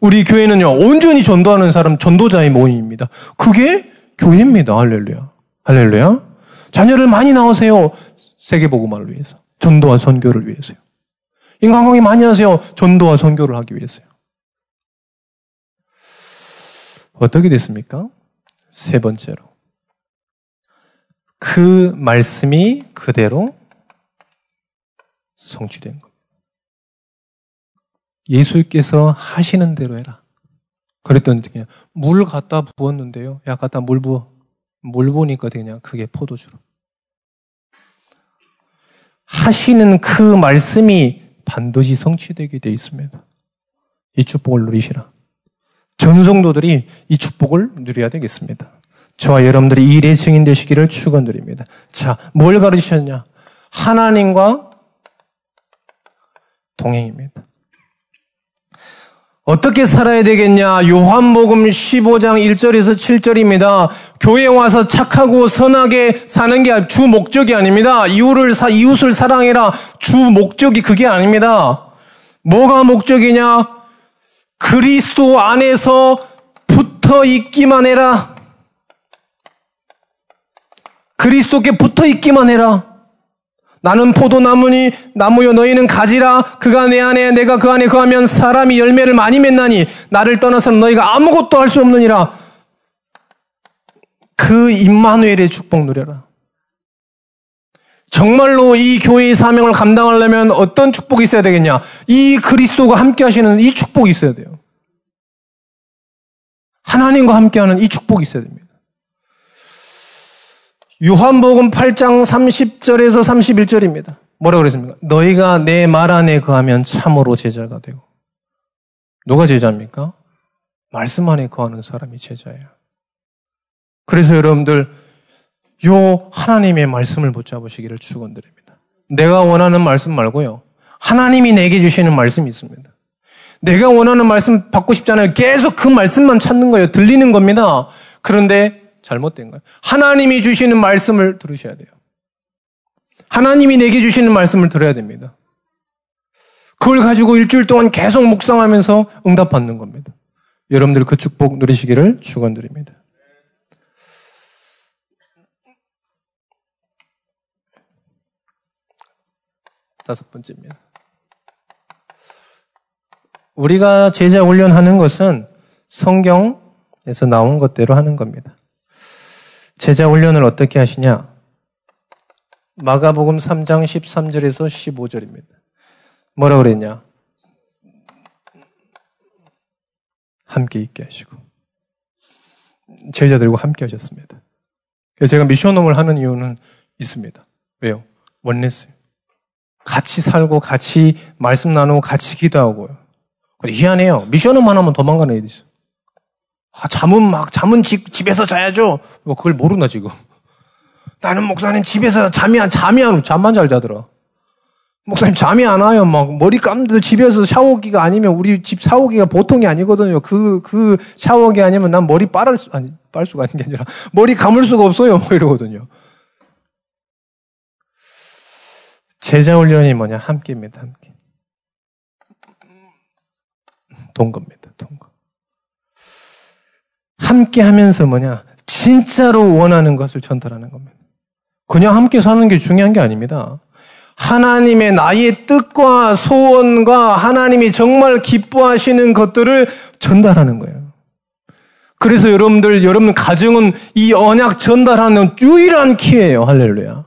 우리 교회는요, 온전히 전도하는 사람, 전도자의 모임입니다. 그게 교회입니다. 할렐루야. 할렐루야. 자녀를 많이 낳으세요. 세계복음화를 위해서. 전도와 선교를 위해서요. 인간관계 많이 하세요. 전도와 선교를 하기 위해서요. 어떻게 됐습니까? 세 번째로. 그 말씀이 그대로 성취된 것. 예수께서 하시는 대로 해라. 그랬더니 그냥 물 갖다 부었는데요. 야, 갖다 물 부어. 물 부으니까 그냥 그게 포도주로. 하시는 그 말씀이 반드시 성취되게 되어 있습니다. 이 축복을 누리시라. 전 성도들이 이 축복을 누려야 되겠습니다. 저와 여러분들이 이 일의 증인 되시기를 축원드립니다. 자, 뭘 가르치셨냐? 하나님과 동행입니다. 어떻게 살아야 되겠냐? 요한복음 15장 1절에서 7절입니다. 교회 와서 착하고 선하게 사는 게 주 목적이 아닙니다. 이웃을, 사, 이웃을 사랑해라. 주 목적이 그게 아닙니다. 뭐가 목적이냐? 그리스도 안에서 붙어 있기만 해라. 그리스도께 붙어 있기만 해라. 나는 포도나무니 나무여 너희는 가지라 그가 내 안에 내가 그 안에 거하면 사람이 열매를 많이 맺나니 나를 떠나서는 너희가 아무것도 할 수 없느니라. 그 임마누엘의 축복 누려라. 정말로 이 교회의 사명을 감당하려면 어떤 축복이 있어야 되겠냐? 이 그리스도가 함께 하시는 이 축복이 있어야 돼요. 하나님과 함께하는 이 축복이 있어야 됩니다. 요한복음 8장 30절에서 31절입니다. 뭐라고 그랬습니까? 너희가 내 말 안에 거하면 참으로 제자가 되고. 누가 제자입니까? 말씀 안에 거하는 사람이 제자예요. 그래서 여러분들 요 하나님의 말씀을 붙잡으시기를 축원드립니다. 내가 원하는 말씀 말고요. 하나님이 내게 주시는 말씀이 있습니다. 내가 원하는 말씀 받고 싶잖아요. 계속 그 말씀만 찾는 거예요. 들리는 겁니다. 그런데 잘못된 거예요. 하나님이 주시는 말씀을 들으셔야 돼요. 하나님이 내게 주시는 말씀을 들어야 됩니다. 그걸 가지고 일주일 동안 계속 묵상하면서 응답받는 겁니다. 여러분들 그 축복 누리시기를 축원드립니다. 다섯 번째입니다. 우리가 제자 훈련하는 것은 성경에서 나온 것대로 하는 겁니다. 제자 훈련을 어떻게 하시냐? 마가복음 3장 13절에서 15절입니다. 뭐라 그랬냐? 함께 있게 하시고 제자들과 함께 하셨습니다. 제가 미션홈을 하는 이유는 있습니다. 왜요? 원냈어요. 같이 살고 같이 말씀 나누고 같이 기도하고요. 희한해요. 미션홈만 하면 도망가는 애들 있어요. 아, 잠은 막, 잠은 집, 집에서 자야죠. 뭐 그걸 모르나, 지금. 나는 목사님 집에서 잠이 안, 잠이 안, 잠만 잘 자더라. 목사님 잠이 안 와요. 막 머리 감도 집에서 샤워기가 아니면 우리 집 샤워기가 보통이 아니거든요. 그, 그 샤워기 아니면 난 머리 빨을 수, 아니, 빨 수가 아닌 게 아니라 머리 감을 수가 없어요. 뭐 이러거든요. 제자 훈련이 뭐냐? 함께입니다. 함께. 동거입니다. 동거. 함께 하면서 뭐냐? 진짜로 원하는 것을 전달하는 겁니다. 그냥 함께 사는 게 중요한 게 아닙니다. 하나님의 나의 뜻과 소원과 하나님이 정말 기뻐하시는 것들을 전달하는 거예요. 그래서 여러분들, 여러분 가정은 이 언약 전달하는 유일한 키예요. 할렐루야.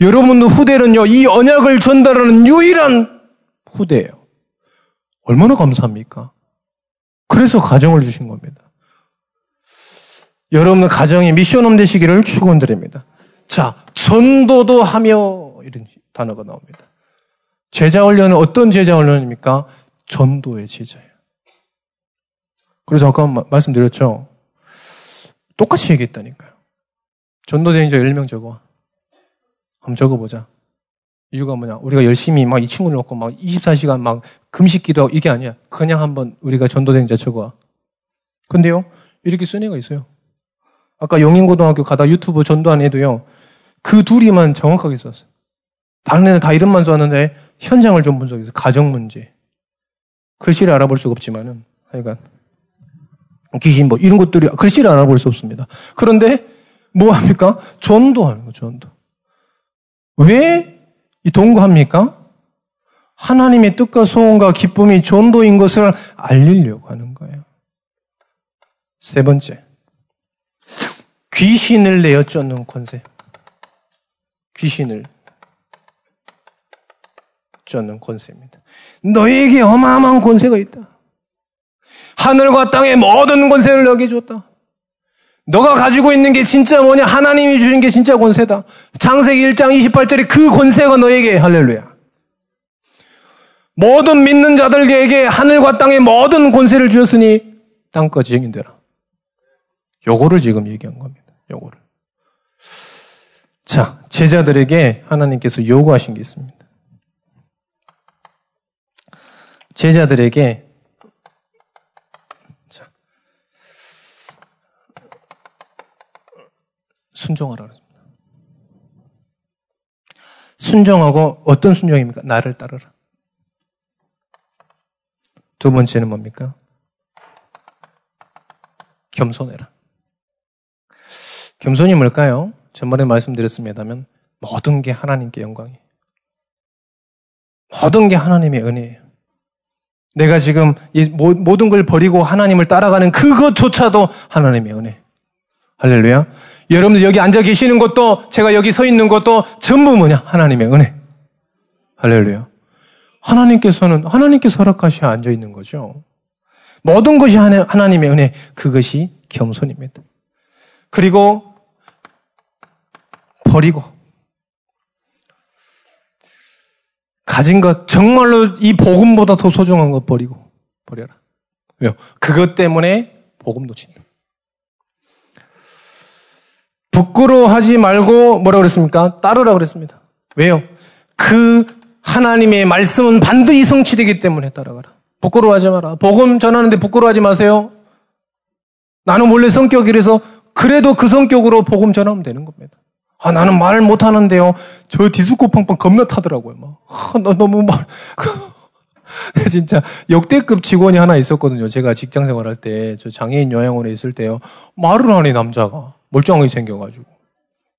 여러분 후대는요, 이 언약을 전달하는 유일한 후대예요. 얼마나 감사합니까? 그래서 가정을 주신 겁니다. 여러분 가정이 미션홈 되시기를 축원드립니다. 자, 전도도 하며 이런 단어가 나옵니다. 제자 훈련은 어떤 제자 훈련입니까? 전도의 제자예요. 그래서 아까 말씀드렸죠. 똑같이 얘기했다니까요. 전도대행자 10명 적어. 한번 적어보자. 이유가 뭐냐? 우리가 열심히 막 이 친구를 놓고 막 24시간 막 금식 기도하고 이게 아니야. 그냥 한번 우리가 전도대행자 적어와. 근데요, 이렇게 쓴 애가 있어요. 아까 용인고등학교 가다 유튜브 전도한 애도요, 그 둘이만 정확하게 썼어요. 다른 애는 다 이름만 썼는데 현장을 좀 분석해서 가정 문제. 글씨를 알아볼 수가 없지만은 하여간 귀신 뭐 이런 것들이 글씨를 알아볼 수 없습니다. 그런데 뭐 합니까? 전도하는 거 전도. 왜 이 동거합니까? 하나님의 뜻과 소원과 기쁨이 전도인 것을 알리려고 하는 거예요. 세 번째. 귀신을 내어 쫓는 권세. 귀신을 쫓는 권세입니다. 너에게 어마어마한 권세가 있다. 하늘과 땅의 모든 권세를 너에게 줬다. 너가 가지고 있는 게 진짜 뭐냐? 하나님이 주신 게 진짜 권세다. 장세기 1장 28절에 그 권세가 너에게 할렐루야. 모든 믿는 자들에게 하늘과 땅의 모든 권세를 주었으니 땅까지 증인되라. 요거를 지금 얘기한 겁니다. 요거를. 자, 제자들에게 하나님께서 요구하신 게 있습니다. 제자들에게 자, 순종하라 그랬습니다. 순종하고 어떤 순종입니까? 나를 따르라. 두 번째는 뭡니까? 겸손해라. 겸손이 뭘까요? 전번에 말씀드렸습니다면 모든 게 하나님께 영광이에요. 모든 게 하나님의 은혜예요. 내가 지금 이 모든 걸 버리고 하나님을 따라가는 그것조차도 하나님의 은혜. 할렐루야. 여러분들 여기 앉아 계시는 것도 제가 여기 서 있는 것도 전부 뭐냐? 하나님의 은혜. 할렐루야. 하나님께서는 하나님께서 허락하시 앉아 있는 거죠. 모든 것이 하나님의 은혜. 그것이 겸손입니다. 그리고 버리고 가진 것 정말로 이 복음보다 더 소중한 것 버리고 버려라. 왜요? 그것 때문에 복음 놓친다. 부끄러워하지 말고 뭐라 그랬습니까? 따르라 그랬습니다. 왜요? 그 하나님의 말씀은 반드시 성취되기 때문에 따라가라. 부끄러워하지 마라. 복음 전하는데 부끄러워하지 마세요. 나는 원래 성격이라서 그래도 그 성격으로 복음 전하면 되는 겁니다. 아, 나는 말을 못 하는데요. 저 디스코 팡팡 겁나 타더라고요. 막. 아, 나 너무 말, 진짜 역대급 직원이 하나 있었거든요. 제가 직장 생활할 때, 저 장애인 요양원에 있을 때요. 말을 하니 남자가. 멀쩡하게 생겨가지고.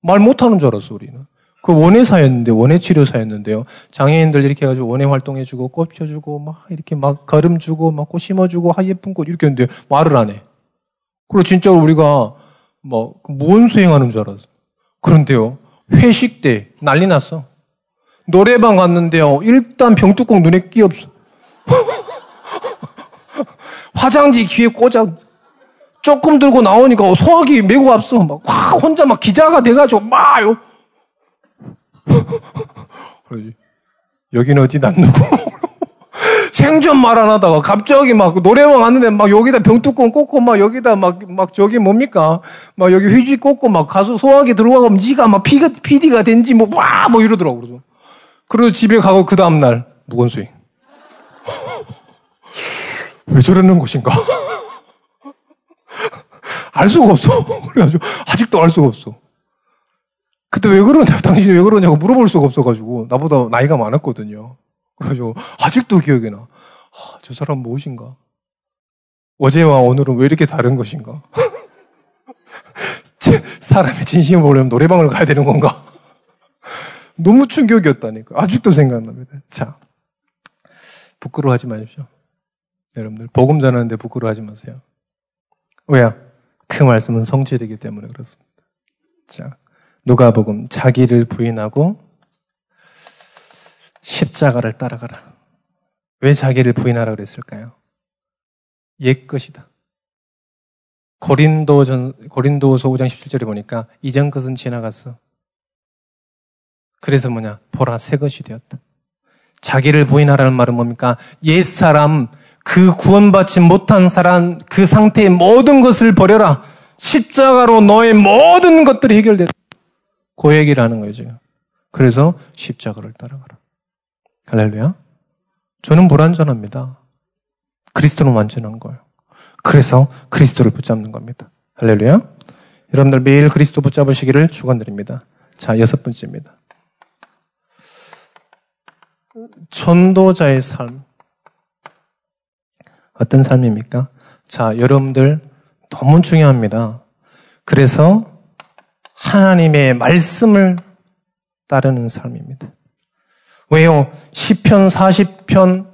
말 못하는 줄 알았어, 우리는. 그 원예사였는데, 원예치료사였는데요. 장애인들 이렇게 해가지고 원예 활동해주고, 꽃 펴주고, 막 이렇게 막 걸음 주고, 막 꽃 심어주고, 하 예쁜 꽃 이렇게 했는데, 말을 안 해. 그리고 진짜 우리가, 뭐, 그 무언 수행하는 줄 알았어. 그런데요, 회식 때 난리 났어. 노래방 갔는데요, 일단 병뚜껑 눈에 끼 없어. 화장지 귀에 꽂아 조금 들고 나오니까 소화기 메고 앞서 막 와, 혼자 막 기자가 돼가지고 막요. 여기는 어디 난 누구? 생전 말 안 하다가 갑자기 막 노래방 왔는데 막 여기다 병뚜껑 꽂고 막 여기다 막, 막 저기 뭡니까? 막 여기 휴지 꽂고 막 가수 소화기 들어가면 지가 막 피가, PD가 된지 뭐, 와! 뭐 이러더라고. 그래서. 그리고 집에 가고 그 다음날 무건수행. 왜 저러는 것인가? 알 수가 없어. 그래가지고, 아직도 알 수가 없어. 그때 왜 그러냐, 당신이 왜 그러냐고 물어볼 수가 없어가지고, 나보다 나이가 많았거든요. 그래가지고, 아직도 기억이 나. 아, 저 사람 무엇인가? 어제와 오늘은 왜 이렇게 다른 것인가? 사람의 진심을 보려면 노래방을 가야 되는 건가? 너무 충격이었다니까. 아직도 생각납니다. 자, 부끄러워하지 마십시오. 여러분들 복음 전하는데 부끄러워하지 마세요. 왜요? 그 말씀은 성취되기 때문에 그렇습니다. 자, 누가 복음 자기를 부인하고 십자가를 따라가라. 왜 자기를 부인하라 그랬을까요? 옛 것이다. 고린도전 고린도서 5장 17절에 보니까 이전 것은 지나갔어. 그래서 뭐냐? 보라 새 것이 되었다. 자기를 부인하라는 말은 뭡니까? 옛 사람 그 구원받지 못한 사람 그 상태의 모든 것을 버려라. 십자가로 너의 모든 것들이 해결됐다. 그 얘기를 하는 거예요, 지금. 그래서 십자가를 따라가라. 할렐루야. 저는 불완전합니다. 그리스도는 완전한 거예요. 그래서 그리스도를 붙잡는 겁니다. 할렐루야. 여러분들 매일 그리스도 붙잡으시기를 축원드립니다. 자, 여섯 번째입니다. 전도자의 삶. 어떤 삶입니까? 자, 여러분들 너무 중요합니다. 그래서 하나님의 말씀을 따르는 삶입니다. 왜요? 10편, 40편,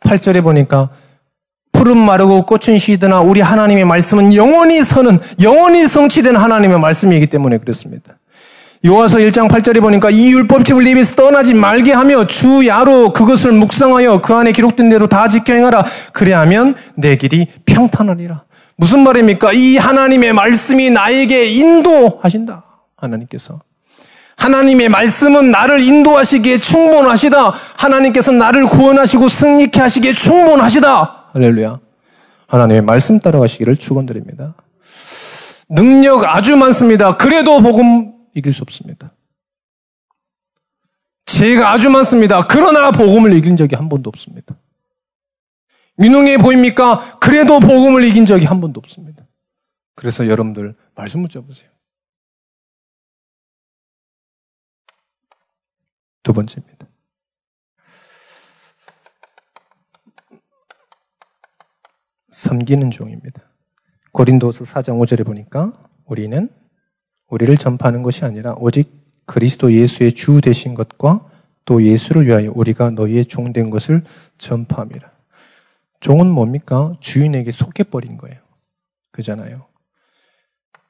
8절에 보니까 푸른 마르고 꽃은 시드나 우리 하나님의 말씀은 영원히 서는, 영원히 성취된 하나님의 말씀이기 때문에 그렇습니다. 요와서 1장 8절에 보니까 이 율법집을 입에서 떠나지 말게 하며 주 야로 그것을 묵상하여 그 안에 기록된 대로 다 지켜 행하라. 그래야면 내 길이 평탄하리라. 무슨 말입니까? 이 하나님의 말씀이 나에게 인도하신다. 하나님께서. 하나님의 말씀은 나를 인도하시기에 충분하시다. 하나님께서 나를 구원하시고 승리케 하시기에 충분하시다. 할렐루야. 하나님의 말씀 따라가시기를 축원드립니다. 능력 아주 많습니다. 그래도 복음 이길 수 없습니다. 죄가 아주 많습니다. 그러나 복음을 이긴 적이 한 번도 없습니다. 민웅해 보입니까? 그래도 복음을 이긴 적이 한 번도 없습니다. 그래서 여러분들 말씀 붙잡으세요. 두 번째입니다. 섬기는 종입니다. 고린도서 4장 5절에 보니까 우리는 우리를 전파하는 것이 아니라 오직 그리스도 예수의 주 되신 것과 또 예수를 위하여 우리가 너희의 종된 것을 전파함이라. 종은 뭡니까? 주인에게 속해버린 거예요. 그잖아요.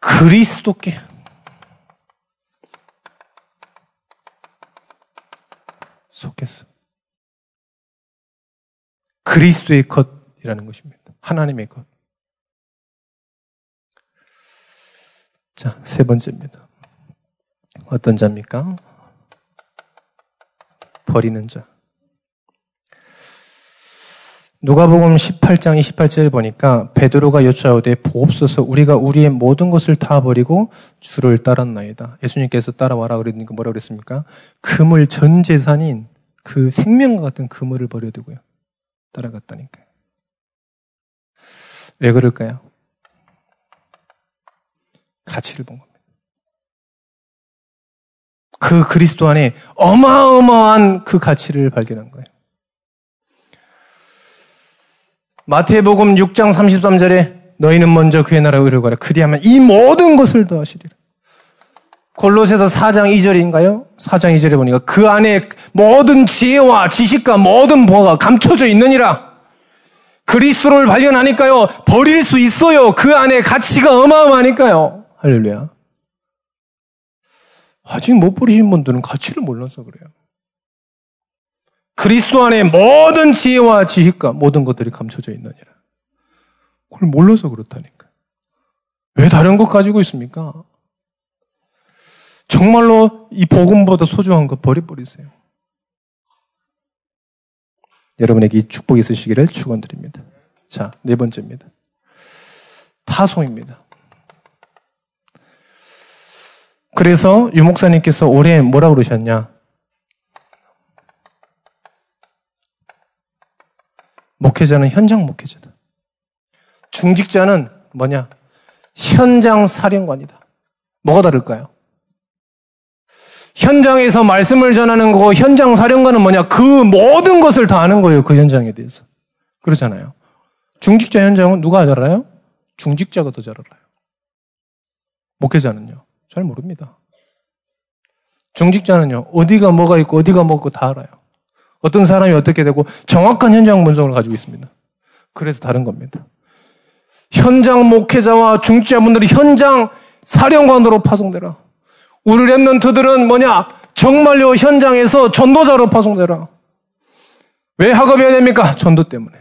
그리스도께 속했어. 그리스도의 것이라는 것입니다. 하나님의 것. 자, 세 번째입니다. 어떤 자입니까? 버리는 자. 누가복음 18장 28절에 보니까 베드로가 여쭈하되 보옵소서 우리가 우리의 모든 것을 다 버리고 주를 따랐나이다. 예수님께서 따라와라 그러니까 뭐라 그랬습니까? 금을 전 재산인 그 생명과 같은 그물을 버려야 되고요. 따라갔다니까요. 왜 그럴까요? 가치를 본 겁니다. 그 그리스도 안에 어마어마한 그 가치를 발견한 거예요. 마태복음 6장 33절에 너희는 먼저 그의 나라 의를 구하라. 그리하면 이 모든 것을 더하시리라. 골로새서 4장 2절인가요? 4장 2절에 보니까 그 안에 모든 지혜와 지식과 모든 보화가 감춰져 있느니라. 그리스도를 발견하니까요. 버릴 수 있어요. 그 안에 가치가 어마어마하니까요. 할렐루야. 아직 못 버리신 분들은 가치를 몰라서 그래요. 그리스도 안에 모든 지혜와 지식과 모든 것들이 감춰져 있느니라. 그걸 몰라서 그렇다니까. 왜 다른 것 가지고 있습니까? 정말로 이 복음보다 소중한 거 버려버리세요. 여러분에게 이 축복이 있으시기를 축원드립니다. 자, 네 번째입니다. 파송입니다. 그래서 유 목사님께서 올해 뭐라 그러셨냐? 목회자는 현장 목회자다. 중직자는 뭐냐? 현장 사령관이다. 뭐가 다를까요? 현장에서 말씀을 전하는 거고 현장 사령관은 뭐냐? 그 모든 것을 다 아는 거예요. 그 현장에 대해서. 그렇잖아요. 중직자 현장은 누가 잘 알아요? 중직자가 더 잘 알아요. 목회자는요. 잘 모릅니다. 중직자는요. 어디가 뭐가 있고 어디가 뭐고 다 알아요. 어떤 사람이 어떻게 되고 정확한 현장 분석을 가지고 있습니다. 그래서 다른 겁니다. 현장 목회자와 중직자분들이 현장 사령관으로 파송되라. 우리 랩런트들은 뭐냐? 정말요 현장에서 전도자로 파송되라. 왜 학업해야 됩니까? 전도 때문에.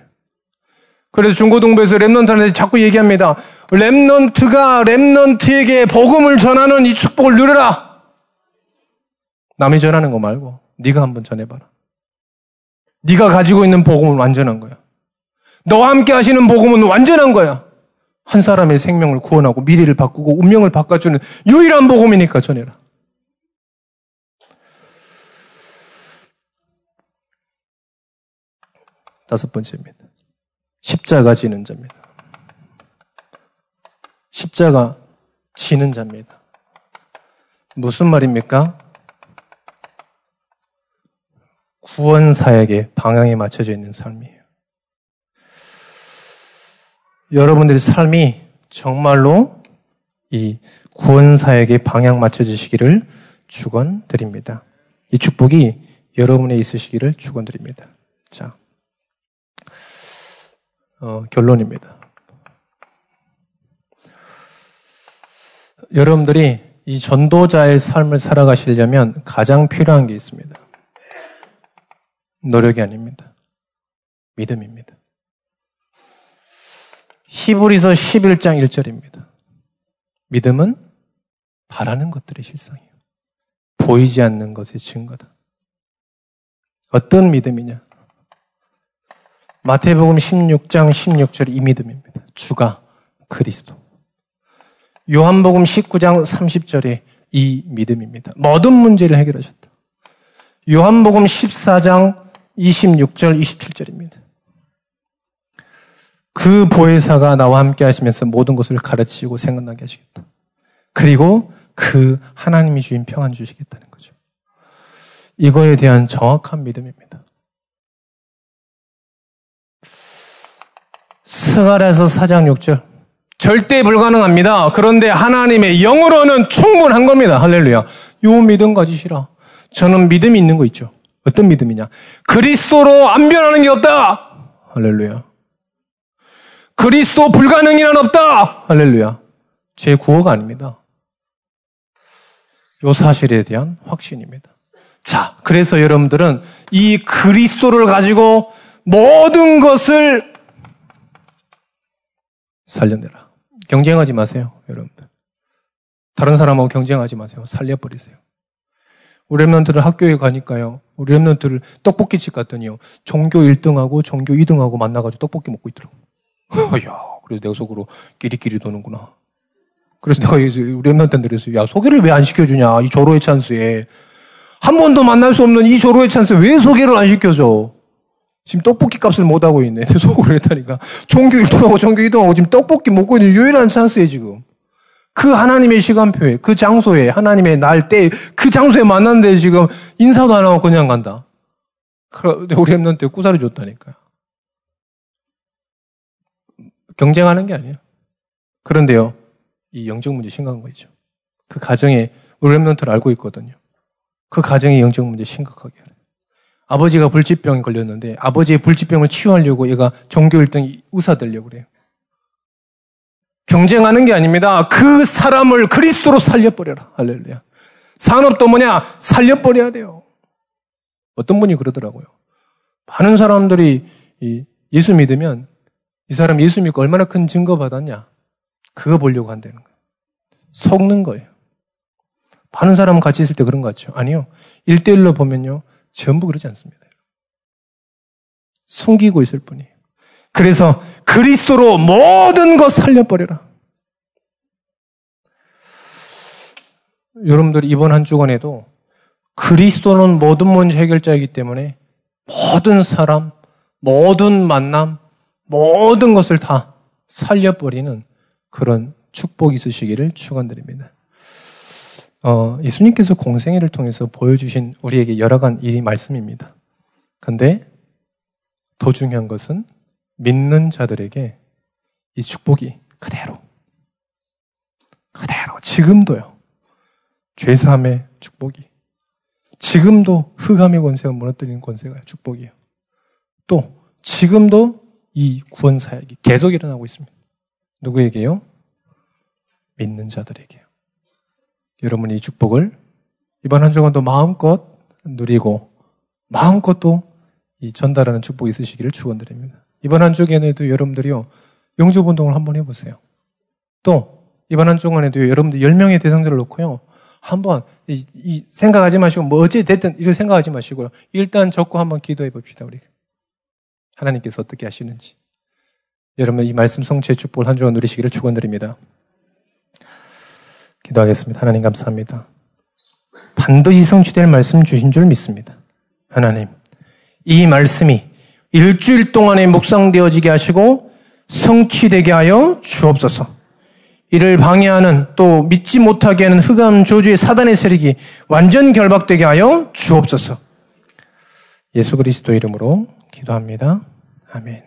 그래서 중고등부에서 랩런트한테 자꾸 얘기합니다. 랩런트가 랩런트에게 복음을 전하는 이 축복을 누려라. 남이 전하는 거 말고 네가 한번 전해봐라. 네가 가지고 있는 복음은 완전한 거야. 너와 함께 하시는 복음은 완전한 거야. 한 사람의 생명을 구원하고 미래를 바꾸고 운명을 바꿔주는 유일한 복음이니까 전해라. 다섯 번째입니다. 십자가 지는 자입니다. 십자가 지는 자입니다. 무슨 말입니까? 구원사에게 방향이 맞춰져 있는 삶이에요. 여러분들의 삶이 정말로 이 구원사에게 방향 맞춰지시기를 축원드립니다. 이 축복이 여러분에 있으시기를 축원드립니다. 자, 어, 결론입니다. 여러분들이 이 전도자의 삶을 살아가시려면 가장 필요한 게 있습니다. 노력이 아닙니다. 믿음입니다. 히브리서 11장 1절입니다. 믿음은 바라는 것들의 실상이에요. 보이지 않는 것의 증거다. 어떤 믿음이냐? 마태복음 16장 16절 이 믿음입니다. 주가 그리스도. 요한복음 19장 30절에 이 믿음입니다. 모든 문제를 해결하셨다. 요한복음 14장 26절 27절입니다. 그 보혜사가 나와 함께 하시면서 모든 것을 가르치고 생각나게 하시겠다. 그리고 그 하나님이 주인 평안 주시겠다는 거죠. 이거에 대한 정확한 믿음입니다. 스가라서 4장 6절. 절대 불가능합니다. 그런데 하나님의 영으로는 충분한 겁니다. 할렐루야. 요 믿음 가지시라. 저는 믿음이 있는 거 있죠. 어떤 믿음이냐? 그리스도로 안 변하는 게 없다. 할렐루야. 그리스도 불가능이란 없다. 할렐루야. 제 구호가 아닙니다. 요 사실에 대한 확신입니다. 자, 그래서 여러분들은 이 그리스도를 가지고 모든 것을 살려내라. 경쟁하지 마세요, 여러분들. 다른 사람하고 경쟁하지 마세요. 살려버리세요. 우리 랩런트들 학교에 가니까요. 우리 랩런트를 떡볶이집 갔더니요. 종교 1등하고 종교 2등하고 만나가지고 떡볶이 먹고 있더라고. 야, 그래서 내가 속으로 끼리끼리 도는구나. 그래서 내가 우리 랩런트한테 그랬어요. 야, 소개를 왜 안 시켜주냐. 이 조로의 찬스에. 한 번도 만날 수 없는 이 조로의 찬스에 왜 소개를 안 시켜줘? 지금 떡볶이 값을 못 하고 있네. 속으로 했다니까. 종교 1등하고 종교 2등하고 지금 떡볶이 먹고 있는 유일한 찬스에 지금. 그 하나님의 시간표에, 그 장소에, 하나님의 날, 때, 그 장소에 만났는데 지금 인사도 안 하고 그냥 간다. 그런데 우리 엠넌때 꾸사리 줬다니까요. 경쟁하는 게 아니에요. 그런데요, 이 영적 문제 심각한 거죠. 그 가정에 우리 랩런트를 알고 있거든요. 그 가정의 영적 문제 심각하게. 아버지가 불치병에 걸렸는데 아버지의 불치병을 치유하려고 얘가 종교 1등 의사 되려고 그래요. 경쟁하는 게 아닙니다. 그 사람을 그리스도로 살려버려라. 할렐루야. 산업도 뭐냐? 살려버려야 돼요. 어떤 분이 그러더라고요. 많은 사람들이 예수 믿으면 이 사람 예수 믿고 얼마나 큰 증거 받았냐? 그거 보려고 한다는 거예요. 속는 거예요. 많은 사람은 같이 있을 때 그런 것 같죠? 아니요. 일대일로 보면요. 전부 그러지 않습니다. 숨기고 있을 뿐이에요. 그래서 그리스도로 모든 것 살려버려라. 여러분들 이번 한 주간에도 그리스도는 모든 문제 해결자이기 때문에 모든 사람, 모든 만남, 모든 것을 다 살려버리는 그런 축복이 있으시기를 축원드립니다. 어, 예수님께서 공생애를 통해서 보여주신 우리에게 여러 간 일이 말씀입니다. 근데 더 중요한 것은 믿는 자들에게 이 축복이 그대로, 그대로, 지금도요. 죄사함의 축복이. 지금도 흑암의 권세가 무너뜨리는 권세가 축복이에요. 또, 지금도 이 구원 사역이 계속 일어나고 있습니다. 누구에게요? 믿는 자들에게요. 여러분 이 축복을 이번 한 주간도 마음껏 누리고 마음껏 또이 전달하는 축복이 있으시기를 축원드립니다. 이번 한 주간에도 여러분들이요 영접 운동을 한번 해보세요. 또 이번 한 주간에도 여러분들 10명의 대상자를 놓고요 한번 이, 이 생각하지 마시고 뭐 어찌 됐든 이거 생각하지 마시고요 일단 적고 한번 기도해 봅시다 우리. 하나님께서 어떻게 하시는지. 여러분 이 말씀 성취의 축복을 한 주간 누리시기를 축원드립니다. 기도하겠습니다. 하나님 감사합니다. 반드시 성취될 말씀 주신 줄 믿습니다. 하나님, 이 말씀이 일주일 동안에 묵상되어지게 하시고 성취되게 하여 주옵소서. 이를 방해하는 또 믿지 못하게 하는 흑암 조주의 사단의 세력이 완전 결박되게 하여 주옵소서. 예수 그리스도 이름으로 기도합니다. 아멘.